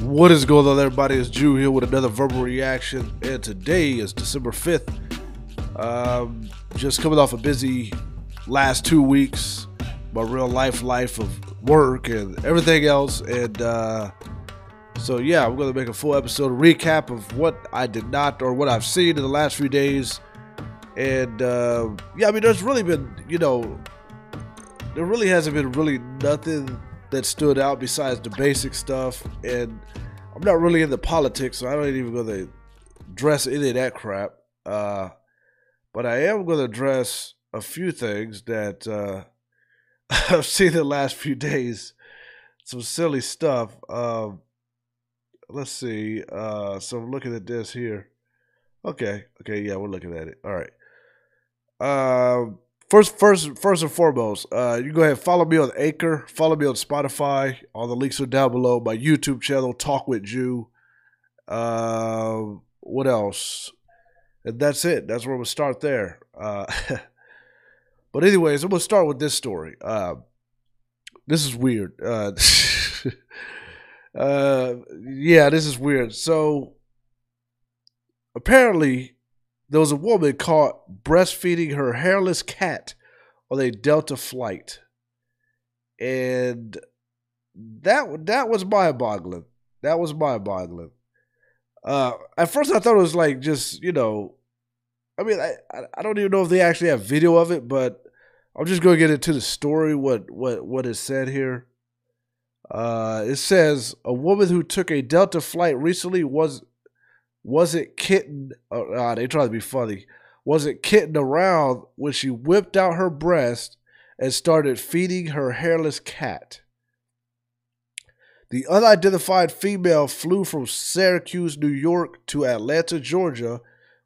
What is going on, everybody? It's Jew here with another verbal reaction, and today is December 5th. Um, just coming off a busy last two weeks, my real life life of work and everything else, and uh, so yeah, I'm going to make a full episode recap of what I did not or what I've seen in the last few days, and uh, yeah, I mean, there's really been, you know, there really hasn't been really nothing that stood out besides the basic stuff. And I'm not really into politics, so I don't even going to address any of that crap. Uh, but I am going to address a few things that uh, I've seen the last few days. Some silly stuff. Um, let's see. Uh, so I'm looking at this here. Okay. Okay. Yeah, we're looking at it. All right. Um, First, first, first and foremost, uh, you go ahead follow me on Anchor, follow me on Spotify. All the links are down below. My YouTube channel, Talk with Jew. Uh, what else? And that's it. That's where we'll start there. Uh, but anyways, I'm gonna start with this story. Uh, this is weird. Uh, uh, yeah, this is weird. So apparently, there was a woman caught breastfeeding her hairless cat on a Delta flight. And that that was mind-boggling. That was mind-boggling. Uh, at first, I thought it was like just you know, I mean, I I don't even know if they actually have video of it, but I'm just going to get into the story. What what what is said here? Uh, it says a woman who took a Delta flight recently was was it kitten? Oh, ah, they try to be funny. Was it kitten around when she whipped out her breast and started feeding her hairless cat? The unidentified female flew from Syracuse, New York to Atlanta, Georgia,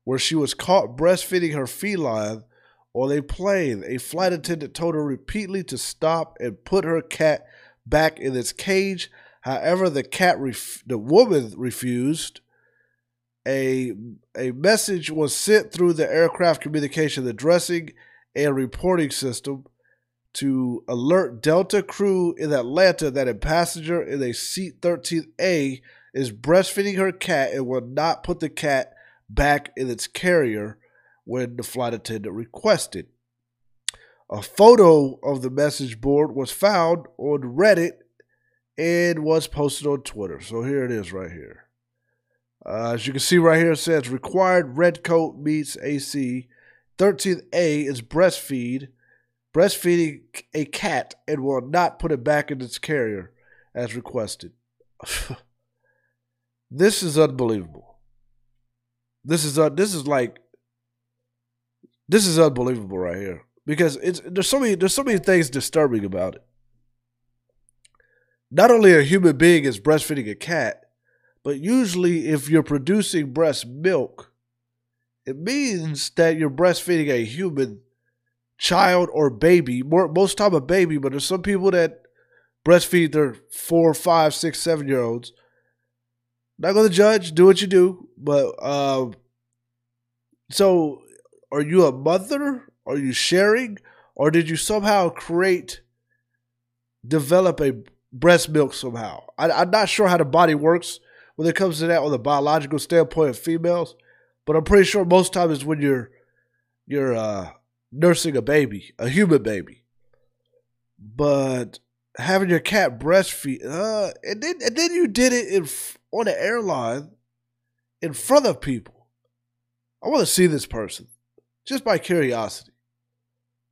where she was caught breastfeeding her feline on a plane. A flight attendant told her repeatedly to stop and put her cat back in its cage. However, the cat ref- the woman refused a a message was sent through the aircraft communication addressing and reporting system to alert Delta crew in Atlanta that a passenger in a seat 13A is breastfeeding her cat and will not put the cat back in its carrier when the flight attendant requested. A photo of the message board was found on Reddit and was posted on Twitter. So here it is right here. Uh, as you can see right here, it says required red coat meets AC. 13A is breastfeed, breastfeeding a cat and will not put it back in its carrier as requested. this is unbelievable. This is uh, this is like this is unbelievable right here because it's there's so many there's so many things disturbing about it. Not only a human being is breastfeeding a cat, but usually, if you're producing breast milk, it means that you're breastfeeding a human child or baby. More, most time a baby, but there's some people that breastfeed their four, five, six, seven year olds. Not going to judge. Do what you do. But uh, so, are you a mother? Are you sharing? Or did you somehow create, develop a breast milk somehow? I, I'm not sure how the body works when it comes to that on the biological standpoint of females. But I'm pretty sure most times when you're you're uh, nursing a baby, a human baby. But having your cat breastfeed, uh, and then and then you did it in on an airline in front of people. I want to see this person, just by curiosity.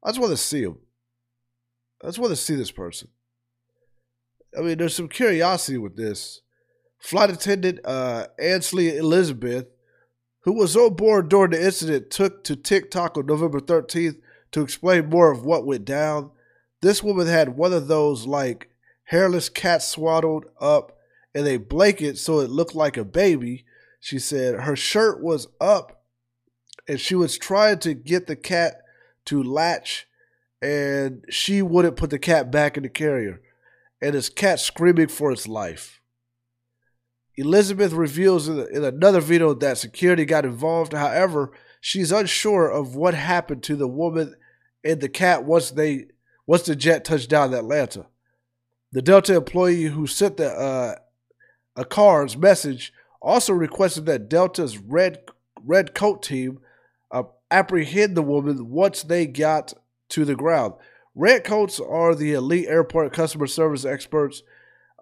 I just want to see him. I just want to see this person. I mean, there's some curiosity with this Flight attendant uh, Ansley Elizabeth, who was on board during the incident, took to TikTok on November 13th to explain more of what went down. This woman had one of those like hairless cats swaddled up in a blanket so it looked like a baby. She said her shirt was up and she was trying to get the cat to latch and she wouldn't put the cat back in the carrier. And his cat screaming for its life. Elizabeth reveals in, another video that security got involved. However, she's unsure of what happened to the woman and the cat once they once the jet touched down in Atlanta. The Delta employee who sent the uh, ACARS message also requested that Delta's red red coat team uh, apprehend the woman once they got to the ground. Redcoats are the elite airport customer service experts,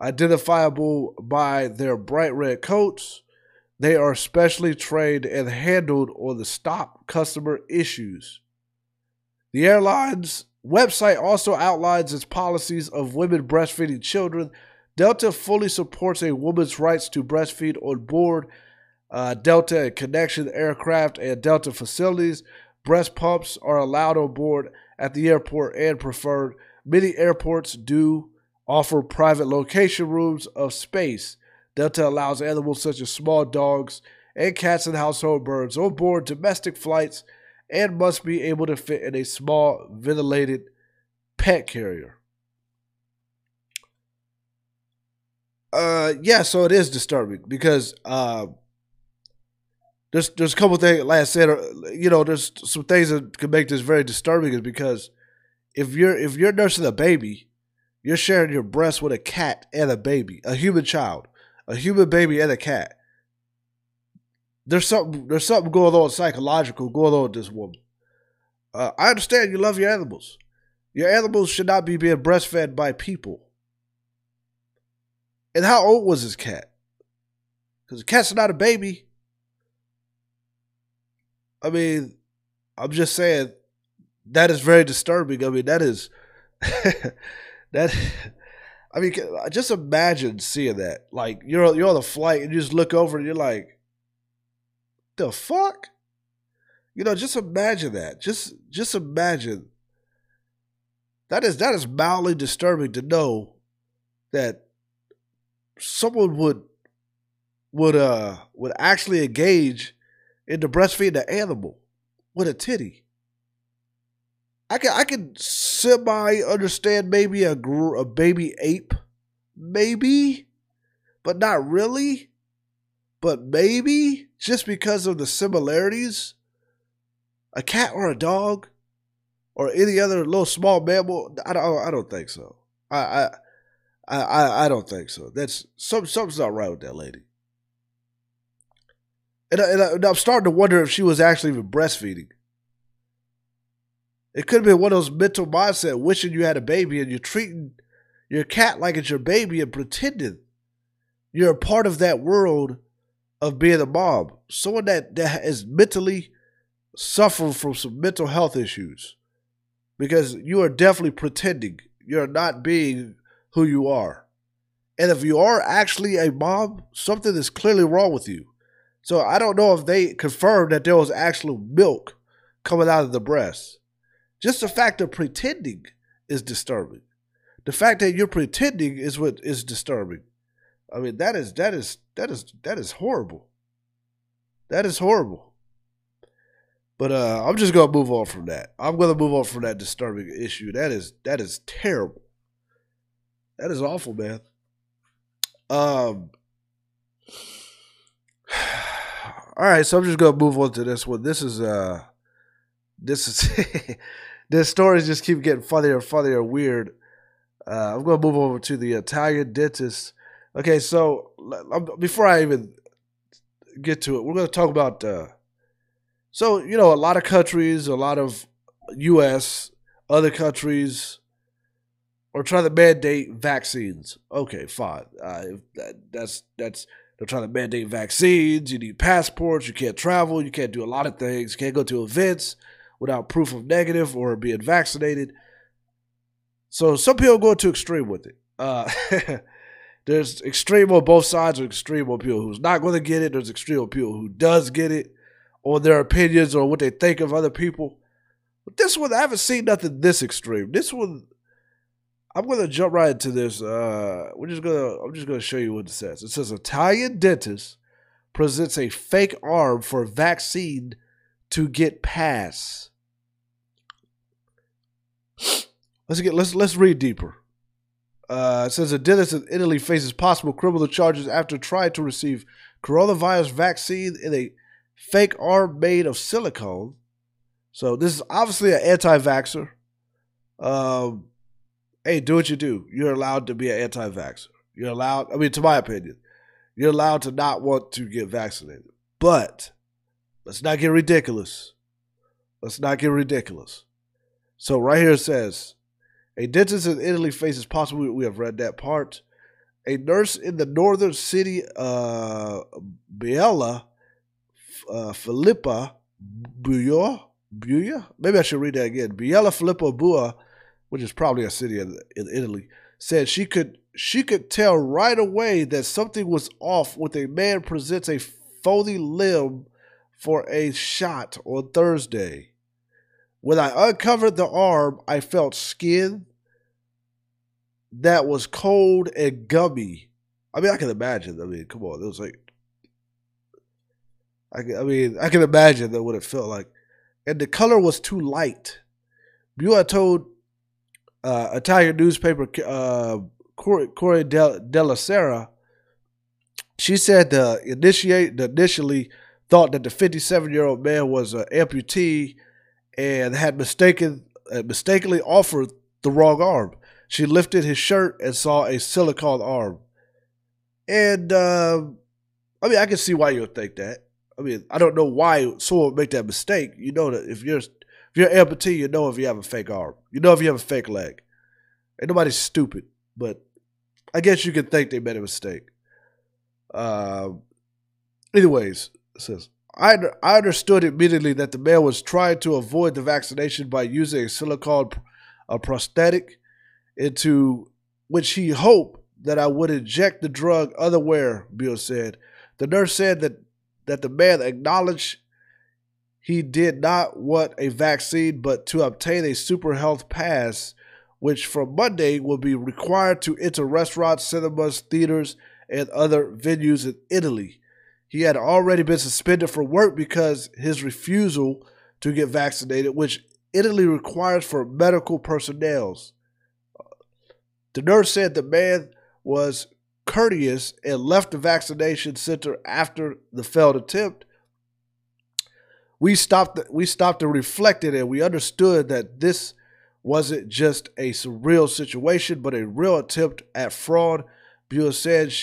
identifiable by their bright red coats. They are specially trained and handled on the stop customer issues. The airline's website also outlines its policies of women breastfeeding children. Delta fully supports a woman's rights to breastfeed on board uh, Delta Connection aircraft and Delta facilities. Breast pumps are allowed on board at the airport and preferred. Many airports do offer private location rooms of space. Delta allows animals such as small dogs and cats and household birds on board domestic flights and must be able to fit in a small ventilated pet carrier. Uh, yeah, so it is disturbing because uh, there's there's a couple things, like I said, uh, you know, there's some things that can make this very disturbing is because if you're if you're nursing a baby, you're sharing your breast with a cat and a baby, a human child, a human baby and a cat. There's something there's something going on psychological going on with this woman. Uh, I understand you love your animals. Your animals should not be being breastfed by people. And how old was this cat? Because the cat's not a baby. I mean, I'm just saying that is very disturbing. I mean, that is that. I mean, just imagine seeing that. Like you're you're on the flight and you just look over and you're like, "The fuck." You know, just imagine that. Just just imagine. That is that is mildly disturbing to know that someone would would uh would actually engage in into breastfeeding an animal with a titty. I can I can semi understand maybe a gr- a baby ape, maybe, but not really. But maybe just because of the similarities, a cat or a dog, or any other little small mammal. I don't I don't think so. I I I I don't think so. That's some something's not right with that lady. And, I, and, I, am starting to wonder if she was actually even breastfeeding. It could have been one of those mental mindset, wishing you had a baby and you're treating your cat like it's your baby and pretending you're a part of that world of being a mom. Someone that, that is mentally suffering from some mental health issues. Because you are definitely pretending. You're not being who you are. And if you are actually a mom, something is clearly wrong with you. So I don't know if they confirmed that there was actual milk coming out of the breast. Just the fact of pretending is disturbing. The fact that you're pretending is what is disturbing. I mean, that is that is that is that is horrible. That is horrible. But uh, I'm just gonna move on from that. I'm gonna move on from that disturbing issue. That is that is terrible. That is awful, man. Um all right, so I'm just gonna move on to this one. This is uh, this is this stories just keep getting funnier and funnier and weird. Uh, I'm gonna move over to the Italian dentist. Okay, so before I even get to it, we're gonna talk about. Uh, so you know, a lot of countries, a lot of U.S., other countries are trying to mandate vaccines. Okay, fine. Uh, that, that's that's they're trying to mandate vaccines. You need passports. You can't travel. You can't do a lot of things. You can't go to events without proof of negative or being vaccinated. So some people go to extreme with it. Uh, there's extreme on both sides, or extreme on people who's not going to get it. There's extreme on people who does get it, on their opinions or what they think of other people. But this one, I haven't seen nothing this extreme. This one, I'm gonna jump right into this. Uh, we're just gonna. I'm just gonna show you what it says. It says Italian dentist presents a fake arm for vaccine to get past. Let's get. Let's let's read deeper. Uh, it says a dentist in Italy faces possible criminal charges after trying to receive coronavirus vaccine in a fake arm made of silicone. So this is obviously an anti-vaxxer. Um, hey, do what you do. You're allowed to be an anti-vaxxer. You're allowed. I mean, to my opinion, you're allowed to not want to get vaccinated. But let's not get ridiculous. Let's not get ridiculous. So right here it says, a dentist in Italy faces possible. We have read that part. A nurse in the northern city, uh, Biella, uh, Filippa Buia, Buia. Maybe I should read that again. Biella Filippo Bua, which is probably a city in, in Italy, said she could she could tell right away that something was off when a man presents a phony limb for a shot on Thursday. When I uncovered the arm, I felt skin that was cold and gummy. I mean, I can imagine. I mean, come on, it was like, I, I mean, I can imagine that what it felt like, and the color was too light. Bua told uh, Italian newspaper uh, Corriere della Sera, she said the initiate the initially thought that the 57 year old man was an amputee and had mistaken uh, mistakenly offered the wrong arm. She lifted his shirt and saw a silicone arm. And uh, I mean, I can see why you would think that. I mean, I don't know why someone would make that mistake. You know that if you're if you're amputee, you know if you have a fake arm. You know if you have a fake leg. Ain't nobody stupid, but I guess you could think they made a mistake. Uh, anyways, says I I understood immediately that the man was trying to avoid the vaccination by using a silicone a prosthetic into which he hoped that I would inject the drug otherwhere, Bill said. The nurse said that, that the man acknowledged he did not want a vaccine, but to obtain a super health pass, which from Monday will be required to enter restaurants, cinemas, theaters, and other venues in Italy. He had already been suspended for work because his refusal to get vaccinated, which Italy requires for medical personnel. The nurse said the man was courteous and left the vaccination center after the failed attempt. We stopped. We stopped and reflected, and we understood that this wasn't just a surreal situation, but a real attempt at fraud. Buell said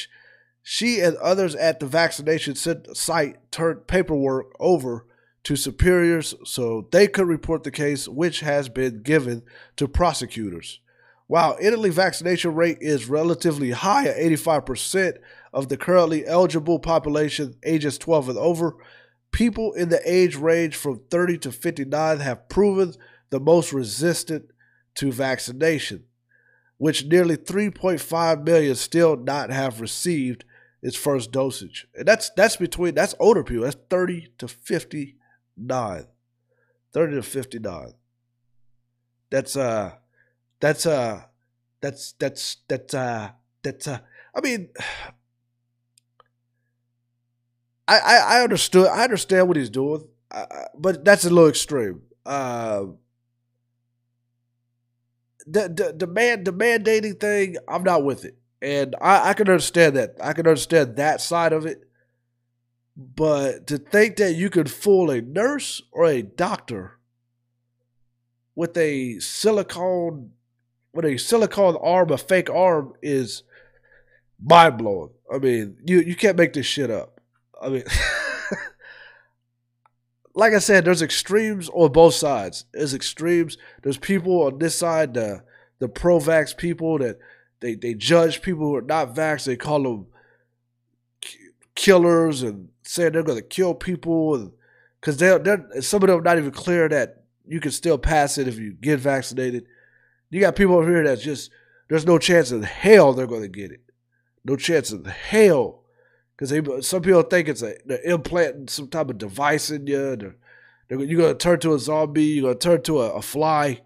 she and others at the vaccination site turned paperwork over to superiors so they could report the case, which has been given to prosecutors. While Italy vaccination rate is relatively high at 85% of the currently eligible population ages 12 and over, people in the age range from 30 to 59 have proven the most resistant to vaccination, which nearly 3.5 million still not have received its first dosage. And that's that's between that's older people. That's 30 to 59. 30 to 59. That's uh that's uh that's that's that's uh that's uh I mean I I, I understood I understand what he's doing, uh, but that's a little extreme. Uh, the the the man the mandating thing, I'm not with it, and I I can understand that. I can understand that side of it, but to think that you could fool a nurse or a doctor with a silicone with a silicone arm, a fake arm, is mind blowing. I mean, you you can't make this shit up. I mean, like I said, there's extremes on both sides. There's extremes. There's people on this side, the the pro-vax people that they they judge people who are not vax. They call them killers and say they're going to kill people, because they they're some of them not even clear that you can still pass it if you get vaccinated. You got people over here that's just there's no chance in hell they're going to get it. No chance in hell because some people think it's a they're implanting some type of device in you. They're, they're, you're going to turn to a zombie. You're going to turn to a, a fly.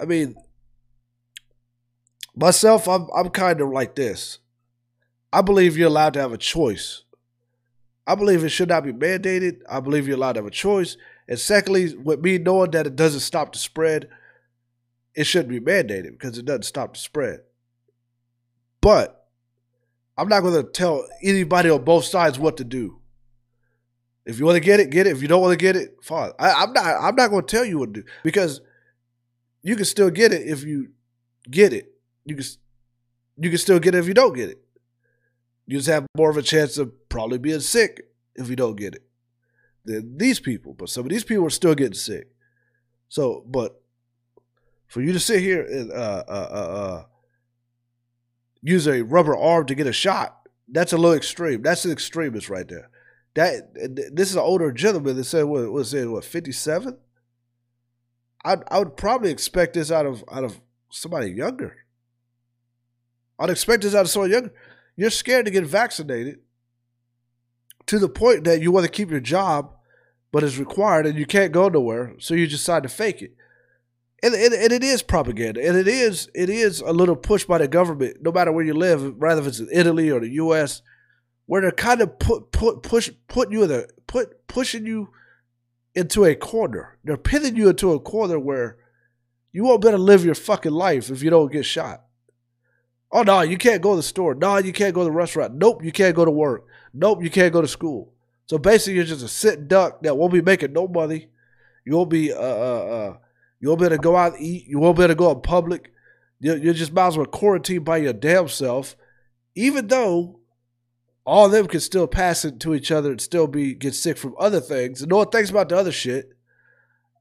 I mean, myself, I'm I'm kind of like this. I believe you're allowed to have a choice. I believe it should not be mandated. I believe you're allowed to have a choice. And secondly, with me knowing that it doesn't stop the spread, it shouldn't be mandated because it doesn't stop the spread. But I'm not going to tell anybody on both sides what to do. If you want to get it, get it. If you don't want to get it, fine. I, am not. I'm not going to tell you what to do because you can still get it if you get it. You can you can still get it if you don't get it. you just have more of a chance of probably being sick if you don't get it than these people. But some of these people are still getting sick. So, but for you to sit here and uh, uh, uh, uh use a rubber arm to get a shot, that's a little extreme. That's an extremist right there. That this is an older gentleman that said what was it what fifty seven. I I would probably expect this out of out of somebody younger. I'd expect this out of someone younger. You're scared to get vaccinated to the point that you want to keep your job, but it's required and you can't go nowhere, so you decide to fake it. And, and, and it is propaganda, and it is it is a little push by the government, no matter where you live, rather if it's in Italy or the U.S., where they're kind of put put push putting you in a put pushing you into a corner. They're pinning you into a corner where you won't better live your fucking life if you don't get shot. Oh no, you can't go to the store. No, you can't go to the restaurant. Nope, you can't go to work. Nope, you can't go to school. So basically, you're just a sit duck that won't be making no money. You won't be uh uh uh you won't be able to go out and eat. You won't be able to go in public. You, you just might as well quarantine by your damn self, even though all of them can still pass it to each other and still be get sick from other things. And no one thinks about the other shit.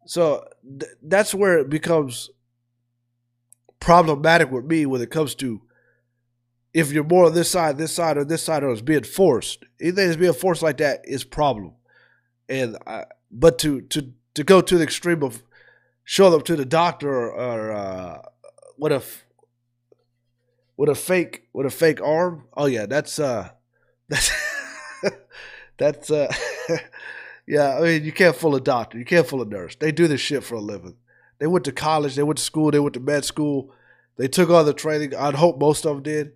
So th- that's where it becomes problematic with me when it comes to if you're more on this side, this side, or this side, or it's being forced. Anything that's being forced like that is problem. And I, but to to to go to the extreme of show up to the doctor or, or uh, with a with a fake with a fake arm. Oh yeah, that's uh that's that's uh yeah. I mean, you can't fool a doctor. You can't fool a nurse. They do this shit for a living. They went to college. They went to school. They went to med school. They took all the training. I'd hope most of them did.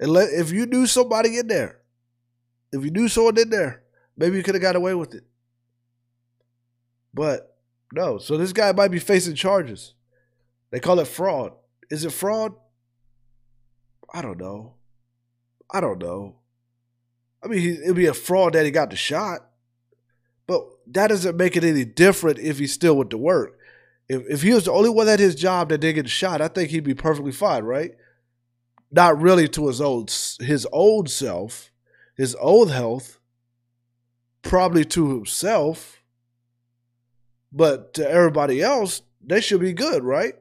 And let, if you knew somebody in there, if you knew someone in there, maybe you could have got away with it. But no. So this guy might be facing charges. They call it fraud. Is it fraud? I don't know. I don't know. I mean, it'd be a fraud that he got the shot, but that doesn't make it any different if he still went to work. If if he was the only one at his job that didn't get shot, I think he'd be perfectly fine, right? Not really to his old his old self, his old health, probably to himself, but to everybody else, they should be good, right?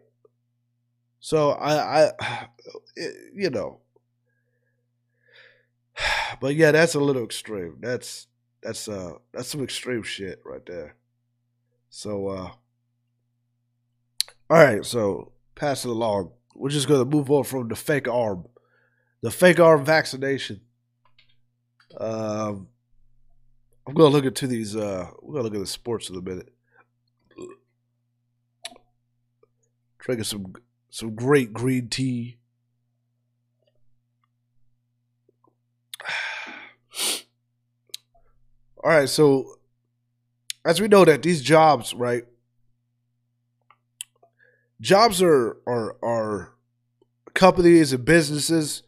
So I, I, you know, but yeah, that's a little extreme. That's that's uh that's some extreme shit right there. So uh all right, so pass it along. We're just gonna move on from the fake arm, the fake arm vaccination. Um, I'm gonna look into these. Uh, we're gonna look at the sports in a minute. Drinking some some great green tea. All right, so as we know that these jobs, right? Jobs are are are companies and businesses.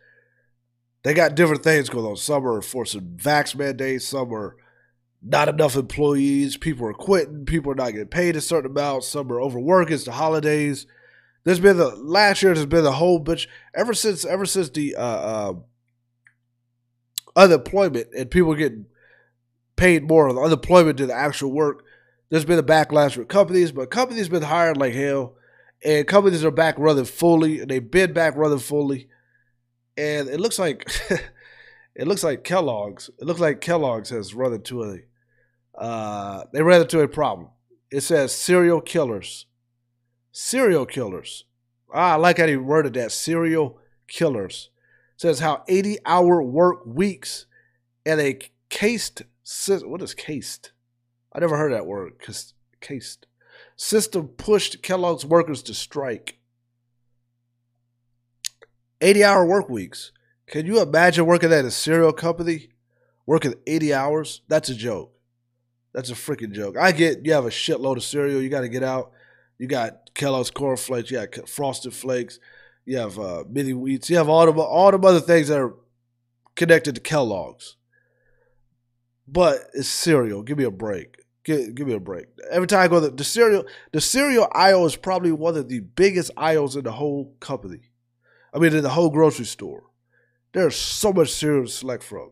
They got different things going on. Some are forcing vax mandates. Some are not enough employees. People are quitting. People are not getting paid a certain amount. Some are overworking. It's the holidays. There's been the last year. There's been a whole bunch ever since ever since the uh, uh, unemployment and people getting paid more on unemployment than the actual work. There's been a backlash with companies, but companies been hired like hell, and companies are back running fully, they've been back running fully, and it looks like it looks like Kellogg's. It looks like Kellogg's has run into a uh, they ran into a problem. It says serial killers serial killers. Ah, I like how he worded that. Serial killers. says how 80 hour work weeks and a cased what is cased? I never heard that word. Cased system pushed Kellogg's workers to strike. 80 hour work weeks. Can you imagine working at a cereal company? Working 80 hours? That's a joke. That's a freaking joke. I get you have a shitload of cereal, you got to get out. You got Kellogg's Corn Flakes, you got Frosted Flakes, you have uh, mini wheats, you have all the all the other things that are connected to Kellogg's. But it's cereal. Give me a break. Give, give me a break. Every time I go to the cereal, the cereal aisle is probably one of the biggest aisles in the whole company. I mean, in the whole grocery store. There's so much cereal to select from,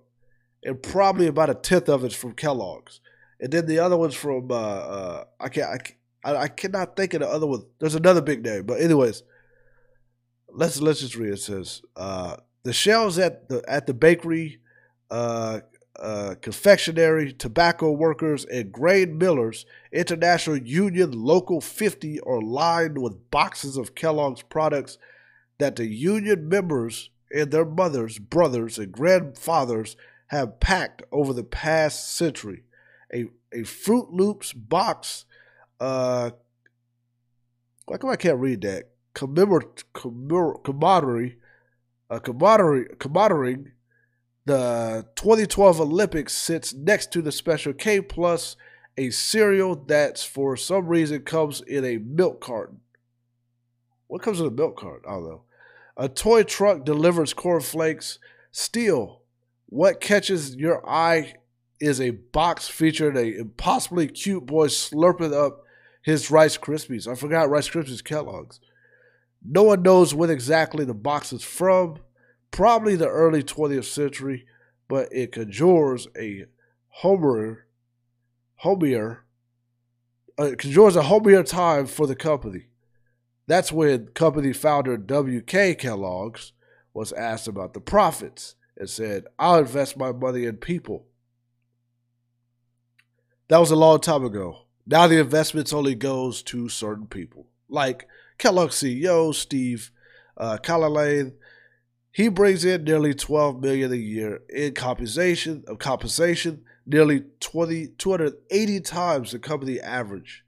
and probably about a tenth of it's from Kellogg's, and then the other one's from uh, uh, I can't I, I cannot think of the other one. There's another big name, but anyways, let's let's just read. It says uh, the shelves at the at the bakery, uh, uh, confectionery, tobacco workers, and grain millers, International Union Local 50 are lined with boxes of Kellogg's products that the union members and their mothers, brothers, and grandfathers have packed over the past century. A, a Froot Loops box, uh, why come I can't read that? Commemor- commemor- commemoratory, uh, the 2012 Olympics sits next to the Special K Plus, a cereal that for some reason comes in a milk carton. What comes in a milk carton? I don't know. A toy truck delivers cornflakes. Still, what catches your eye is a box featuring a impossibly cute boy slurping up his Rice Krispies. I forgot Rice Krispies Kellogg's. No one knows when exactly the box is from probably the early 20th century, but it conjures a Homer, Homer, uh, conjures a Homer time for the company. That's when company founder W.K. Kellogg's was asked about the profits and said, I'll invest my money in people. That was a long time ago. Now the investments only goes to certain people, like Kellogg CEO Steve uh, he brings in nearly 12 million a year in compensation of compensation, nearly 20, 280 times the company average.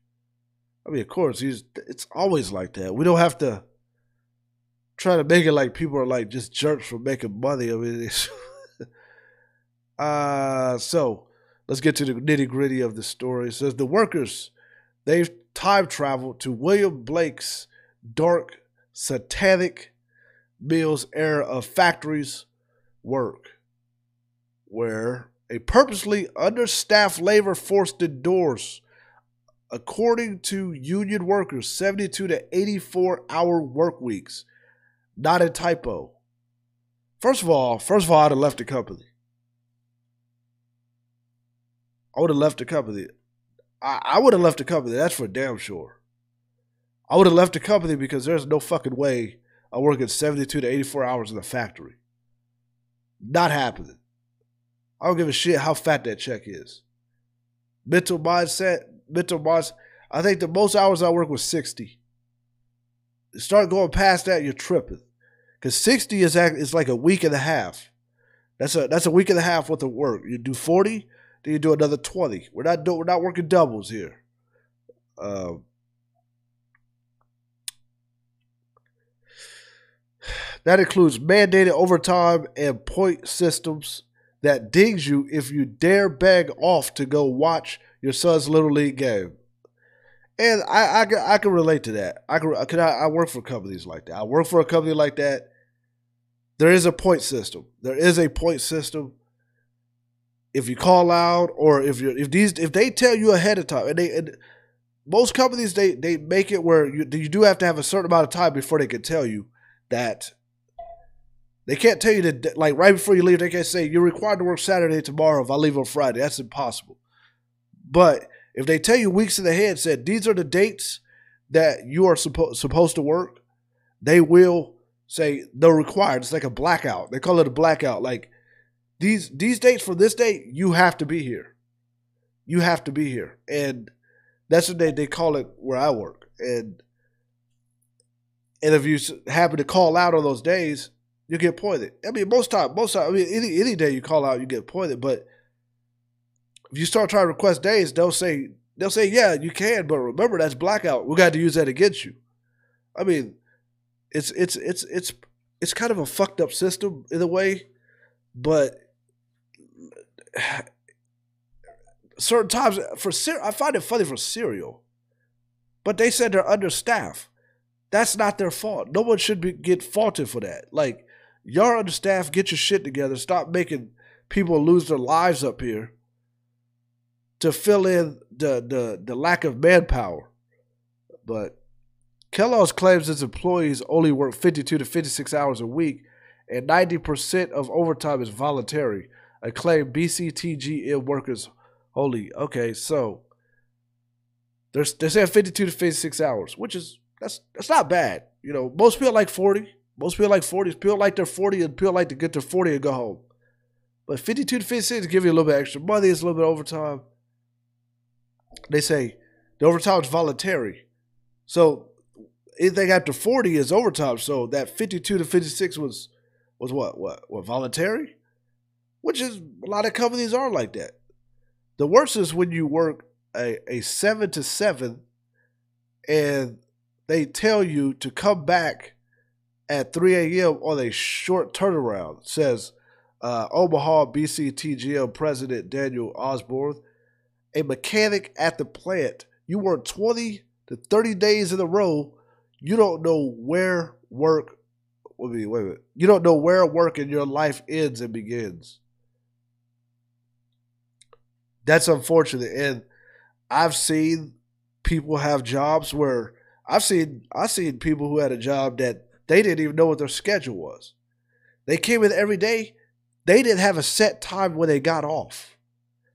I mean, of course, he's it's always like that. We don't have to try to make it like people are like just jerks for making money. I mean, uh so let's get to the nitty gritty of the story. It says the workers they've time traveled to William Blake's dark satanic Mill's era of factories work, where a purposely understaffed labor force endures, according to union workers, 72 to 84 hour work weeks. Not a typo. First of all, first of all, I'd have left the company. I would have left the company. I, I would have left the company. That's for damn sure. I would have left the company because there's no fucking way I work at 72 to 84 hours in the factory. Not happening. I don't give a shit how fat that check is. Mental mindset, mental mindset. I think the most hours I work was 60. Start going past that, you're tripping. Because 60 is, is like a week and a half. That's a that's a week and a half worth of work. You do 40, then you do another 20. We're not doing we're not working doubles here. Um, That includes mandated overtime and point systems that dings you if you dare beg off to go watch your son's little league game. And I, I, I can relate to that. I can, I, I work for companies like that. I work for a company like that. There is a point system. There is a point system. If you call out, or if you if these if they tell you ahead of time, and they and most companies they they make it where you you do have to have a certain amount of time before they can tell you that they can't tell you that, like, right before you leave, they can't say, you're required to work Saturday tomorrow if I leave on Friday. That's impossible. But if they tell you weeks in ahead, said, these are the dates that you are suppo- supposed to work, they will say, they're required. It's like a blackout. They call it a blackout. Like, these, these dates for this date, you have to be here. You have to be here. And that's what they, they call it where I work. And and if you happen to call out on those days, you get pointed. I mean, most time, most time, I mean, any any day you call out, you get pointed. But if you start trying to request days, they'll say they'll say, yeah, you can, but remember that's blackout. We got to use that against you. I mean, it's it's it's it's it's kind of a fucked up system in a way, but certain times for I find it funny for cereal, but they said they're understaffed. That's not their fault. No one should be get faulted for that. Like y'all understaffed, get your shit together. Stop making people lose their lives up here to fill in the the, the lack of manpower. But Kellogg's claims its employees only work 52 to 56 hours a week and 90% of overtime is voluntary. a claim BCTGM workers holy. Okay, so there's they say 52 to 56 hours, which is that's that's not bad. You know, most people like 40. Most people like 40. People like their 40 and people like to get to 40 and go home. But 52 to 56 give you a little bit extra money. It's a little bit overtime. They say the overtime is voluntary. So anything after 40 is overtime. So that 52 to 56 was was what? What? What voluntary? Which is a lot of companies are like that. The worst is when you work a, a seven to seven and they tell you to come back at 3 a.m. on a short turnaround, says uh, Omaha BCTGM President Daniel Osborn. A mechanic at the plant, you work 20 to 30 days in a row, you don't know where work wait a minute, wait a minute. You don't know where work in your life ends and begins. That's unfortunate. And I've seen people have jobs where I've seen I've seen people who had a job that they didn't even know what their schedule was. They came in every day. They didn't have a set time when they got off.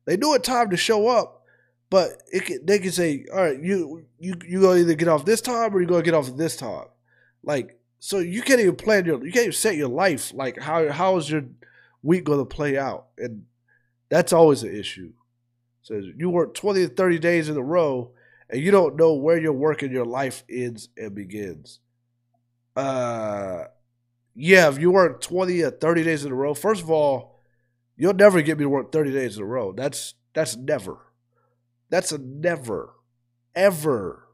They knew a time to show up, but it, they can say, "All right, you you you gonna either get off this time or you gonna get off this time." Like, so you can't even plan your you can't even set your life like how how is your week gonna play out, and that's always an issue. Says you work 20 to 30 days in a row and you don't know where your work and your life ends and begins. Uh yeah, if you work 20 or 30 days in a row, first of all, you'll never get me to work 30 days in a row. That's that's never. That's a never. Ever.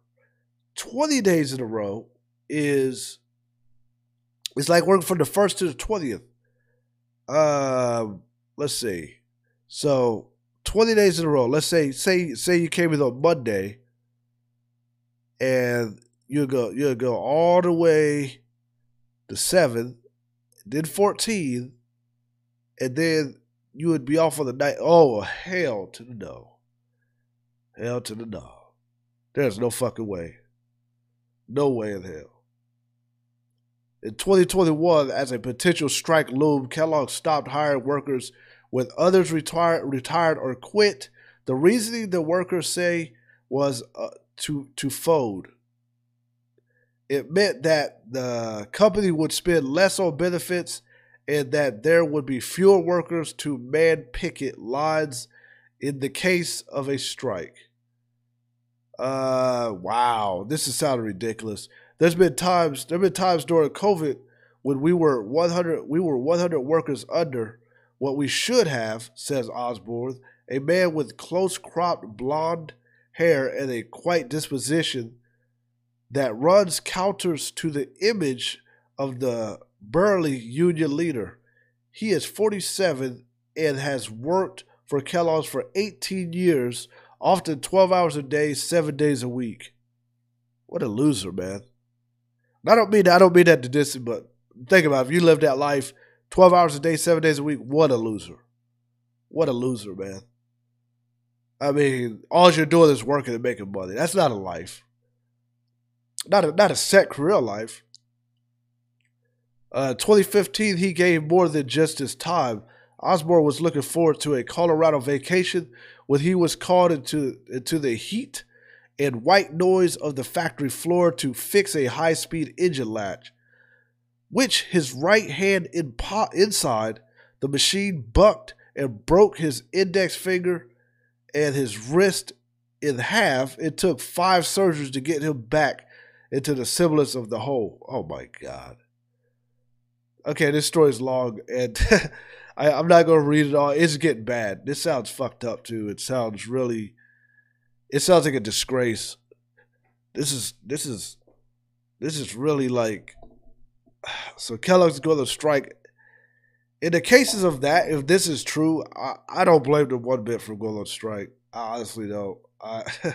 20 days in a row is it's like working from the first to the 20th. Um, let's see. So 20 days in a row. Let's say say say you came in on Monday and you go you'll go all the way to 7, then 14, and then you would be off on the night. Oh, hell to the no. Hell to the no. There's no fucking way. No way in hell. In 2021, as a potential strike loomed, Kellogg stopped hiring workers with others retired, retired or quit. The reasoning the workers say was uh, to to fold. It meant that the company would spend less on benefits and that there would be fewer workers to man picket lines in the case of a strike. Uh, wow, this is sounding ridiculous. There's been times, there've been times during COVID when we were 100, we were 100 workers under what we should have, says Osborn, a man with close cropped blonde hair and a quiet disposition that runs counters to the image of the burly union leader. He is 47 and has worked for Kellogg's for 18 years, often 12 hours a day, seven days a week. What a loser, man. I don't mean I don't mean that to diss him, but think about it. if you live that life 12 hours a day, seven days a week. What a loser. What a loser, man. I mean, all you're doing is working and making money. That's not a life. Not a, not a set career life. Uh, 2015, he gave more than just his time. Osborn was looking forward to a Colorado vacation when he was called into, into the heat and white noise of the factory floor to fix a high speed engine latch which his right hand in inside the machine bucked and broke his index finger and his wrist in half. It took five surgeries to get him back into the semblance of the whole. Oh my God. Okay, this story is long and I, am not going to read it all. It's getting bad. This sounds fucked up too. It sounds really, it sounds like a disgrace. This is, this is, this is really like, so Kellogg's going to strike. In the cases of that, if this is true, I, I don't blame them one bit for going on strike. I honestly don't. I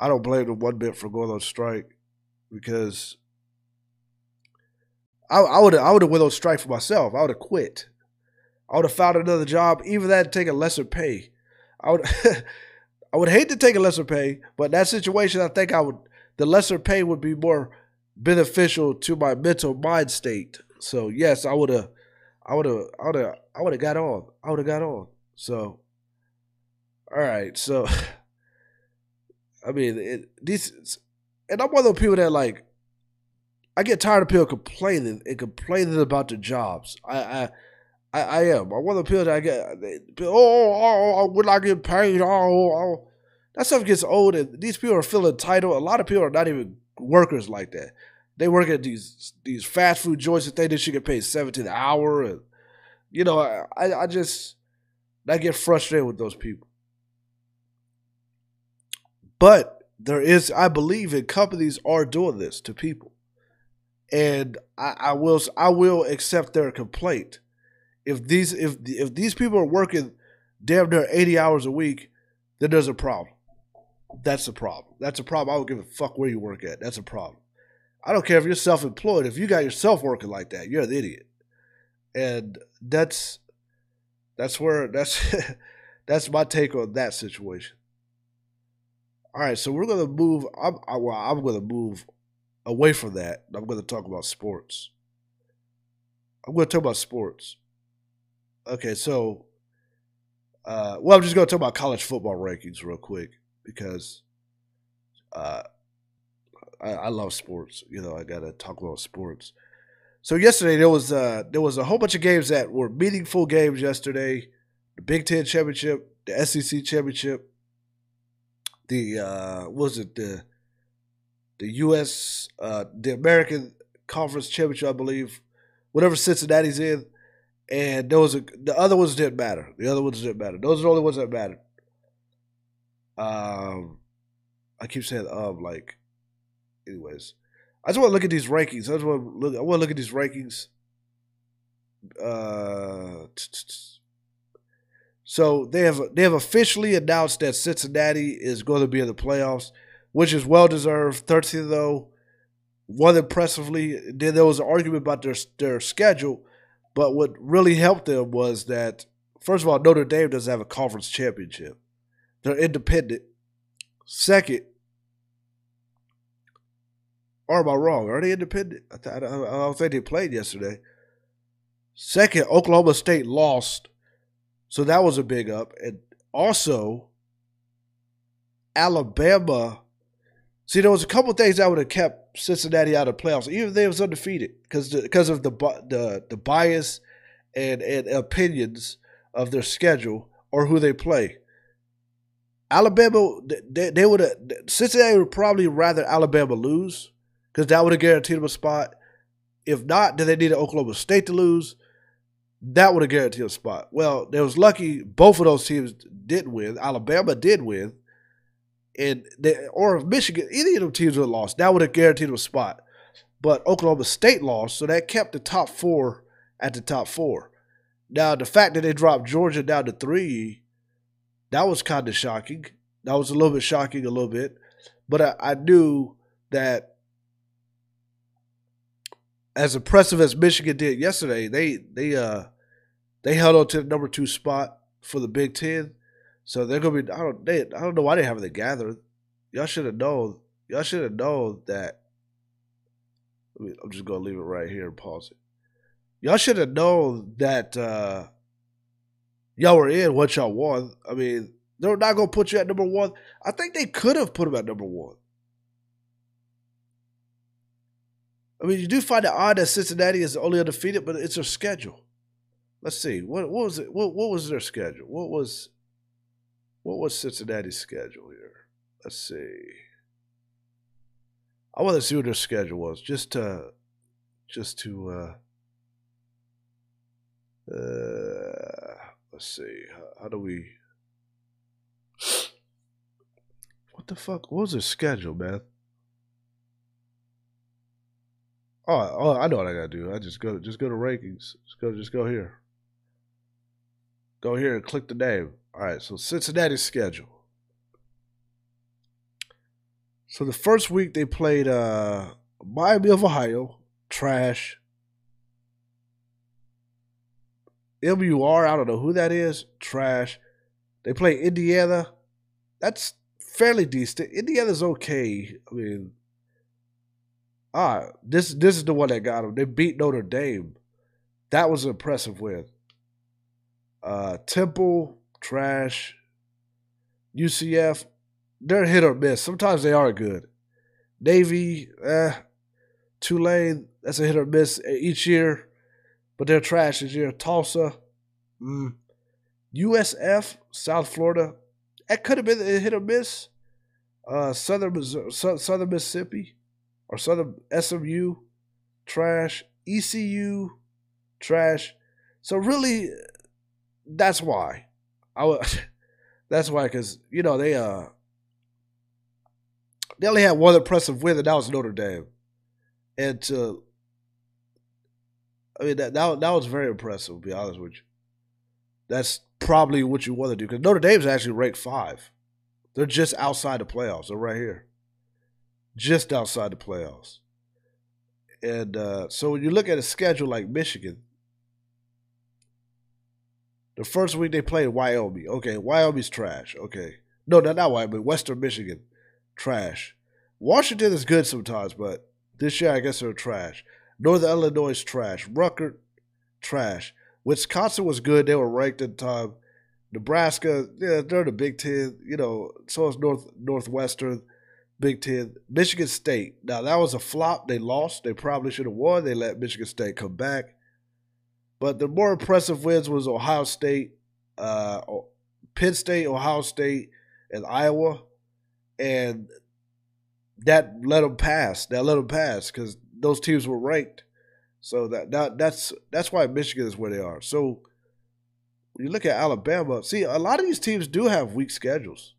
I don't blame them one bit for going on strike because I, would I would have went on strike for myself. I would have quit. I would have found another job, even that take a lesser pay. I would I would hate to take a lesser pay, but in that situation, I think I would the lesser pay would be more beneficial to my mental mind state. So yes, I would have, I would have, I would have, I would have got on. I would have got on. So, all right. So, I mean, it, these, and I'm one of those people that like, I get tired of people complaining and complaining about their jobs. I, I, I, I am. I'm one of the people that I get. They, oh oh, oh, oh, oh, when I get paid, oh, oh, oh, that stuff gets old, and these people are feeling entitled. A lot of people are not even workers like that. They work at these these fast food joints that they should get paid seventeen an hour, and you know, I I just I get frustrated with those people. But there is, I believe, in companies are doing this to people, and I, I will I will accept their complaint if these if if these people are working damn near eighty hours a week, then there's a problem. That's a problem. That's a problem. I don't give a fuck where you work at. That's a problem. I don't care if you're self employed. If you got yourself working like that, you're an idiot. And that's that's where that's that's my take on that situation. All right, so we're gonna move. I'm I, well, I'm gonna move away from that. I'm gonna talk about sports. I'm gonna talk about sports. Okay, so uh, well, I'm just gonna talk about college football rankings real quick because uh, I, I, love sports. You know, I gotta talk about sports. So yesterday there was uh, there was a whole bunch of games that were meaningful games yesterday. The Big Ten championship, the SEC championship, the uh, was it the the U.S. Uh, the American Conference championship, I believe, whatever Cincinnati's in, and a, the other ones didn't matter. The other ones didn't matter. Those are the only ones that mattered. Um, I keep saying um like, anyways. I just want to look at these rankings. I just want to look. I want to look at these rankings. Uh, so they have they have officially announced that Cincinnati is going to be in the playoffs, which is well deserved. Thirteenth oh, though, won impressively. Then there was an argument about their their schedule, but what really helped them was that first of all, Notre Dame doesn't have a conference championship. They're independent. Second, or am I wrong? Are they independent? I, th- I don't think they played yesterday. Second, Oklahoma State lost, so that was a big up. And also, Alabama. See, there was a couple things that would have kept Cincinnati out of playoffs, even if they was undefeated, because because of the the the bias and and opinions of their schedule or who they play. Alabama, they, they would have Cincinnati would probably rather Alabama lose because that would have guaranteed them a spot. If not, then they need Oklahoma State to lose. That would have guaranteed a spot. Well, they was lucky both of those teams didn't win. Alabama did win, and they, or if Michigan, either of them teams would have lost, that would have guaranteed a spot. But Oklahoma State lost, so that kept the top four at the top four. Now, the fact that they dropped Georgia down to three that was kind of shocking. That was a little bit shocking, a little bit. But I, I knew that as impressive as Michigan did yesterday, they they uh they held on to the number two spot for the Big Ten. So they're gonna be I don't they I don't know why they haven't gathered. Y'all should have known y'all should have known that I mean, I'm just gonna leave it right here and pause it. Y'all should have known that uh y'all were in once y'all won. I mean, they're not gonna put you at number one. I think they could have put him at number one. I mean, you do find it odd that Cincinnati is only undefeated, but it's their schedule. Let's see. What, what was it? What, what was their schedule? What was what was Cincinnati's schedule here? Let's see. I want to see what their schedule was, just to just to uh, uh let's see. How, how do we? What the fuck? What was their schedule, man? Oh, oh, I know what I gotta do. I just go, just go to rankings. Just go, just go here. Go here and click the name. All right. So Cincinnati's schedule. So the first week they played uh Miami of Ohio, trash. MUR, I don't know who that is. Trash. They play Indiana. That's fairly decent. Indiana's okay. I mean, Ah, this this is the one that got them. They beat Notre Dame. That was an impressive win. Uh, Temple, trash. UCF, they're hit or miss. Sometimes they are good. Navy, eh. Tulane, that's a hit or miss each year, but they're trash this year. Tulsa, mm. USF, South Florida, that could have been a hit or miss. Uh, Southern Missouri, Southern Mississippi, or Southern SMU, trash. ECU, trash. So really, that's why I would. that's why, because you know they uh they only had one impressive win, and that was Notre Dame. And to, I mean, that, that, that was very impressive, to be honest with you. That's probably what you want to do, because Notre Dame's actually ranked five. They're just outside the playoffs. They're right here. Just outside the playoffs. And uh, so when you look at a schedule like Michigan, the first week they played Wyoming. Okay, Wyoming's trash. Okay. No, not, not Wyoming, Western Michigan trash. Washington is good sometimes, but this year I guess they're trash. Northern Illinois is trash. Rutgers, trash. Wisconsin was good. They were ranked at the time. Nebraska, yeah, they're the Big Ten. You know, so is North Northwestern, Big Ten. Michigan State. Now that was a flop. They lost. They probably should have won. They let Michigan State come back. But the more impressive wins was Ohio State, uh, Penn State, Ohio State, and Iowa and that let them pass. That let them pass because those teams were ranked. So that, that that's that's why Michigan is where they are. So when you look at Alabama, see a lot of these teams do have weak schedules.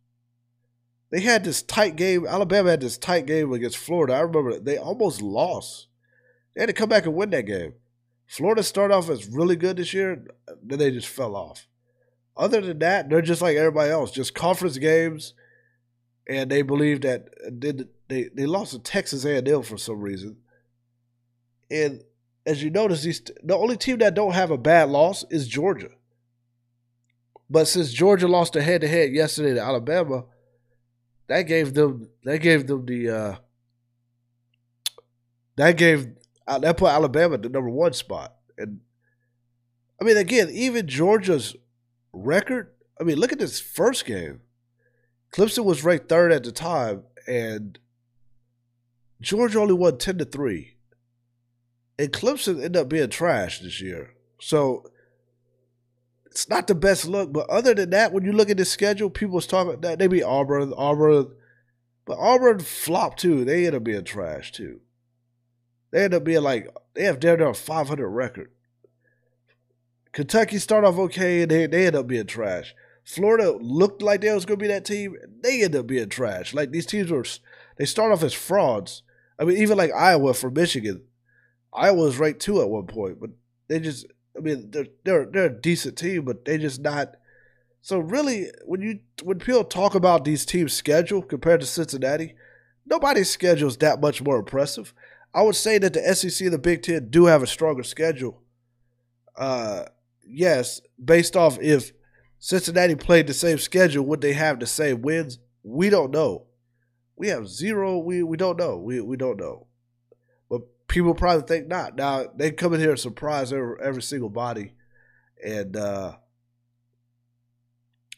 They had this tight game. Alabama had this tight game against Florida. I remember they almost lost. They had to come back and win that game. Florida started off as really good this year, then they just fell off. Other than that, they're just like everybody else, just conference games and they believe that they they lost to Texas A&M for some reason. And as you notice, these the only team that don't have a bad loss is Georgia. But since Georgia lost a head to head yesterday to Alabama, that gave them that gave them the uh, that gave uh, that put Alabama the number one spot. And I mean, again, even Georgia's record. I mean, look at this first game. Clemson was ranked third at the time, and Georgia only won ten to three. And Clemson ended up being trash this year. So it's not the best look. But other than that, when you look at the schedule, people was talking that they be Auburn, Auburn, but Auburn flopped too. They end up being trash too. They end up being like they have their 500 record. Kentucky start off okay, and they they end up being trash. Florida looked like they was going to be that team. They end up being trash. Like these teams were, they start off as frauds. I mean, even like Iowa for Michigan, Iowa was ranked two at one point, but they just, I mean, they're they're they're a decent team, but they just not. So really, when you when people talk about these teams' schedule compared to Cincinnati, nobody's schedule is that much more impressive. I would say that the SEC and the Big Ten do have a stronger schedule. Uh, yes, based off if Cincinnati played the same schedule, would they have the same wins? We don't know. We have zero. We we don't know. We we don't know. People probably think not. Now they come in here and surprise every, every single body, and uh,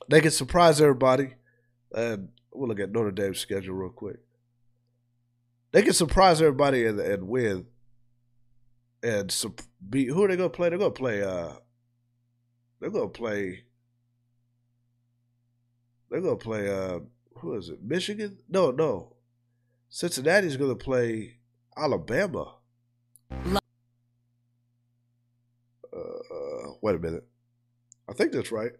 they can surprise everybody. And we'll look at Notre Dame's schedule real quick. They can surprise everybody and, and win. And be who are they gonna play? They're gonna play. Uh, they're gonna play they're gonna play. Uh, who is it? Michigan? No, no. Cincinnati's gonna play Alabama. Uh, wait a minute. I think that's right.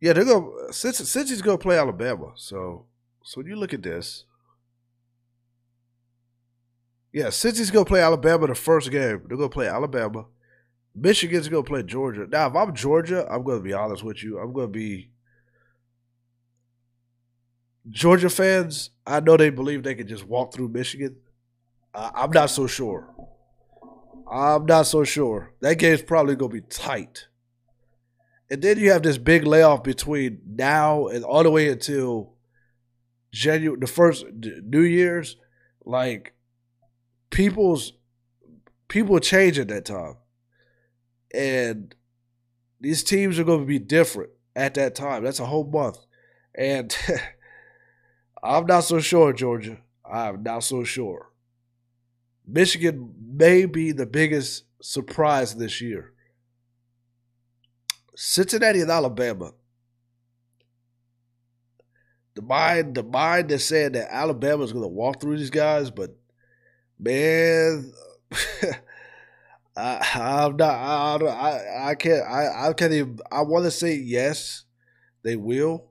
Yeah, they're gonna he's gonna play Alabama. So so when you look at this, yeah, Cincy's gonna play Alabama the first game, they're gonna play Alabama. Michigan's gonna play Georgia. Now, if I'm Georgia, I'm gonna be honest with you. I'm gonna be Georgia fans. I know they believe they can just walk through Michigan. Uh, I'm not so sure. I'm not so sure. That game's probably gonna be tight. and then you have this big layoff between now and all the way until January, the first New Year's. Like people's people change at that time, and these teams are going to be different at that time. That's a whole month, and I'm not so sure, Georgia. I'm not so sure. Michigan may be the biggest surprise this year. Cincinnati and Alabama. The mind, the mind that said that Alabama is going to walk through these guys, but man, I, I'm not. I, I, I can't. I, I can't even. I want to say yes, they will,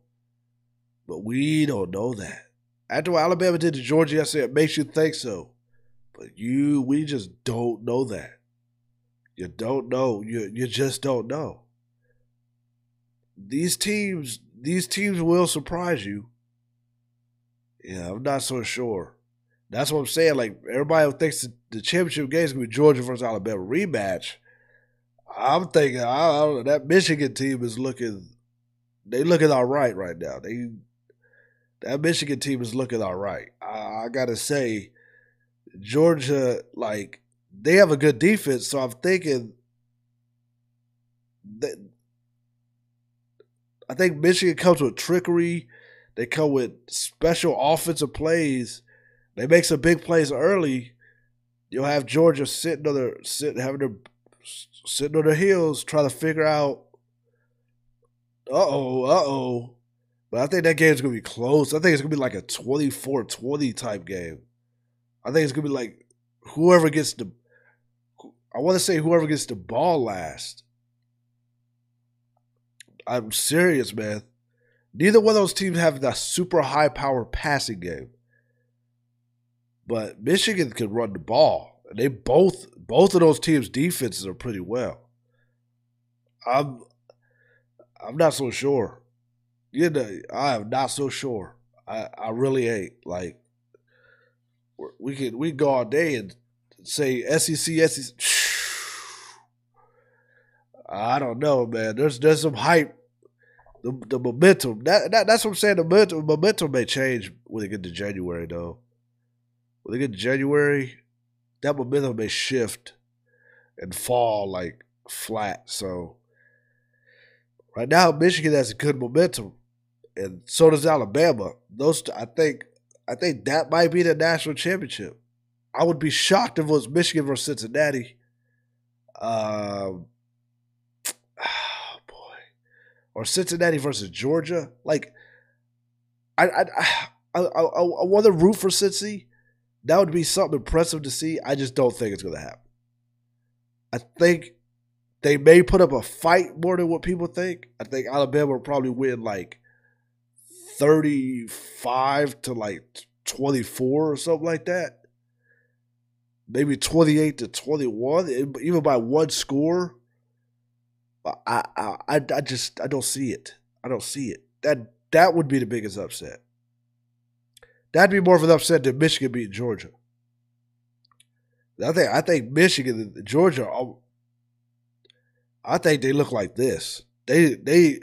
but we don't know that. After what Alabama did to Georgia yesterday, it makes you think so. But you, we just don't know that. You don't know. You you just don't know. These teams, these teams will surprise you. Yeah, I'm not so sure. That's what I'm saying. Like everybody thinks the championship game is gonna be Georgia versus Alabama rematch. I'm thinking I, I that Michigan team is looking they looking all right right now. They that Michigan team is looking all right. I, I gotta say, Georgia, like, they have a good defense, so I'm thinking that I think Michigan comes with trickery. They come with special offensive plays. They make some big plays early. You'll have Georgia sitting on their sitting having their sitting on their heels, trying to figure out. Uh oh, uh oh. But I think that game's gonna be close. I think it's gonna be like a 24-20 type game. I think it's gonna be like whoever gets the. I want to say whoever gets the ball last. I'm serious, man. Neither one of those teams have that super high power passing game. But Michigan can run the ball. They both both of those teams' defenses are pretty well. I'm I'm not so sure. You know, I am not so sure. I, I really ain't. Like we could we go all day and say SEC SEC. I don't know, man. There's there's some hype. The, the momentum that, that that's what I'm saying. The momentum, momentum may change when they get to January, though. When they get to January, that momentum may shift and fall like flat. So right now, Michigan has a good momentum, and so does Alabama. Those I think I think that might be the national championship. I would be shocked if it was Michigan versus Cincinnati. Um, oh boy, or Cincinnati versus Georgia. Like, I I I, I, I, I want to root for Cincy. That would be something impressive to see. I just don't think it's going to happen. I think they may put up a fight more than what people think. I think Alabama will probably win like 35 to like 24 or something like that. Maybe 28 to 21, even by one score. I, I, I, just, I don't see it. I don't see it. That, that would be the biggest upset. That'd be more of an upset than Michigan beating Georgia. I think, I think Michigan and Georgia, I think they look like this. They, they,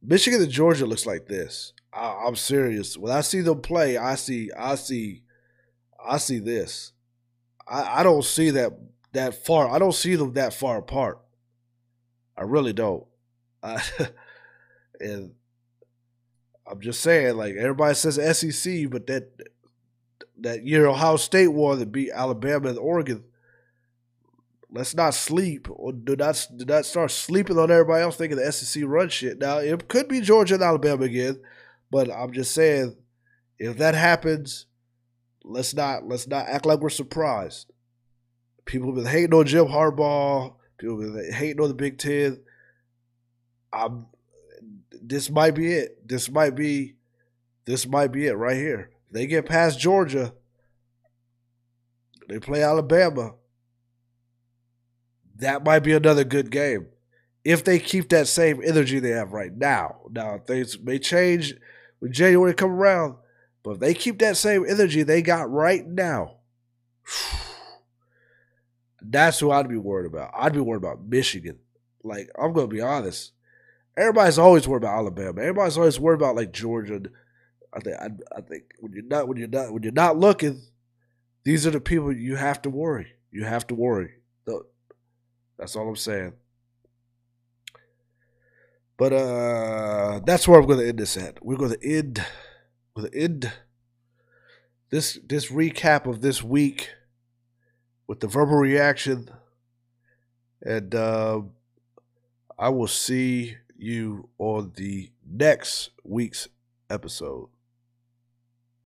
Michigan and Georgia looks like this. I, I'm serious. When I see them play, I see, I see, I see this. I, I don't see that that far. I don't see them that far apart. I really don't. I, and I'm just saying, like everybody says SEC, but that that year Ohio State won that beat Alabama and Oregon. Let's not sleep or do not do not start sleeping on everybody else thinking the SEC run shit. Now it could be Georgia and Alabama again. But I'm just saying, if that happens, let's not let's not act like we're surprised. People have been hating on Jim Harbaugh. People have been hating on the Big Ten. I'm. This might be it. This might be. This might be it right here. They get past Georgia. They play Alabama. That might be another good game if they keep that same energy they have right now. Now things may change when January come around. But if they keep that same energy they got right now, that's who I'd be worried about. I'd be worried about Michigan. Like, I'm going to be honest. everybody's always worried about Alabama. Everybody's always worried about like Georgia. I think I, I think when you're not when you're not when you're not looking, these are the people you have to worry. You have to worry. That's all I'm saying. But uh that's where I'm gonna end this at. We're gonna end we're end this this recap of this week with the verbal reaction. And uh, I will see you on the next week's episode.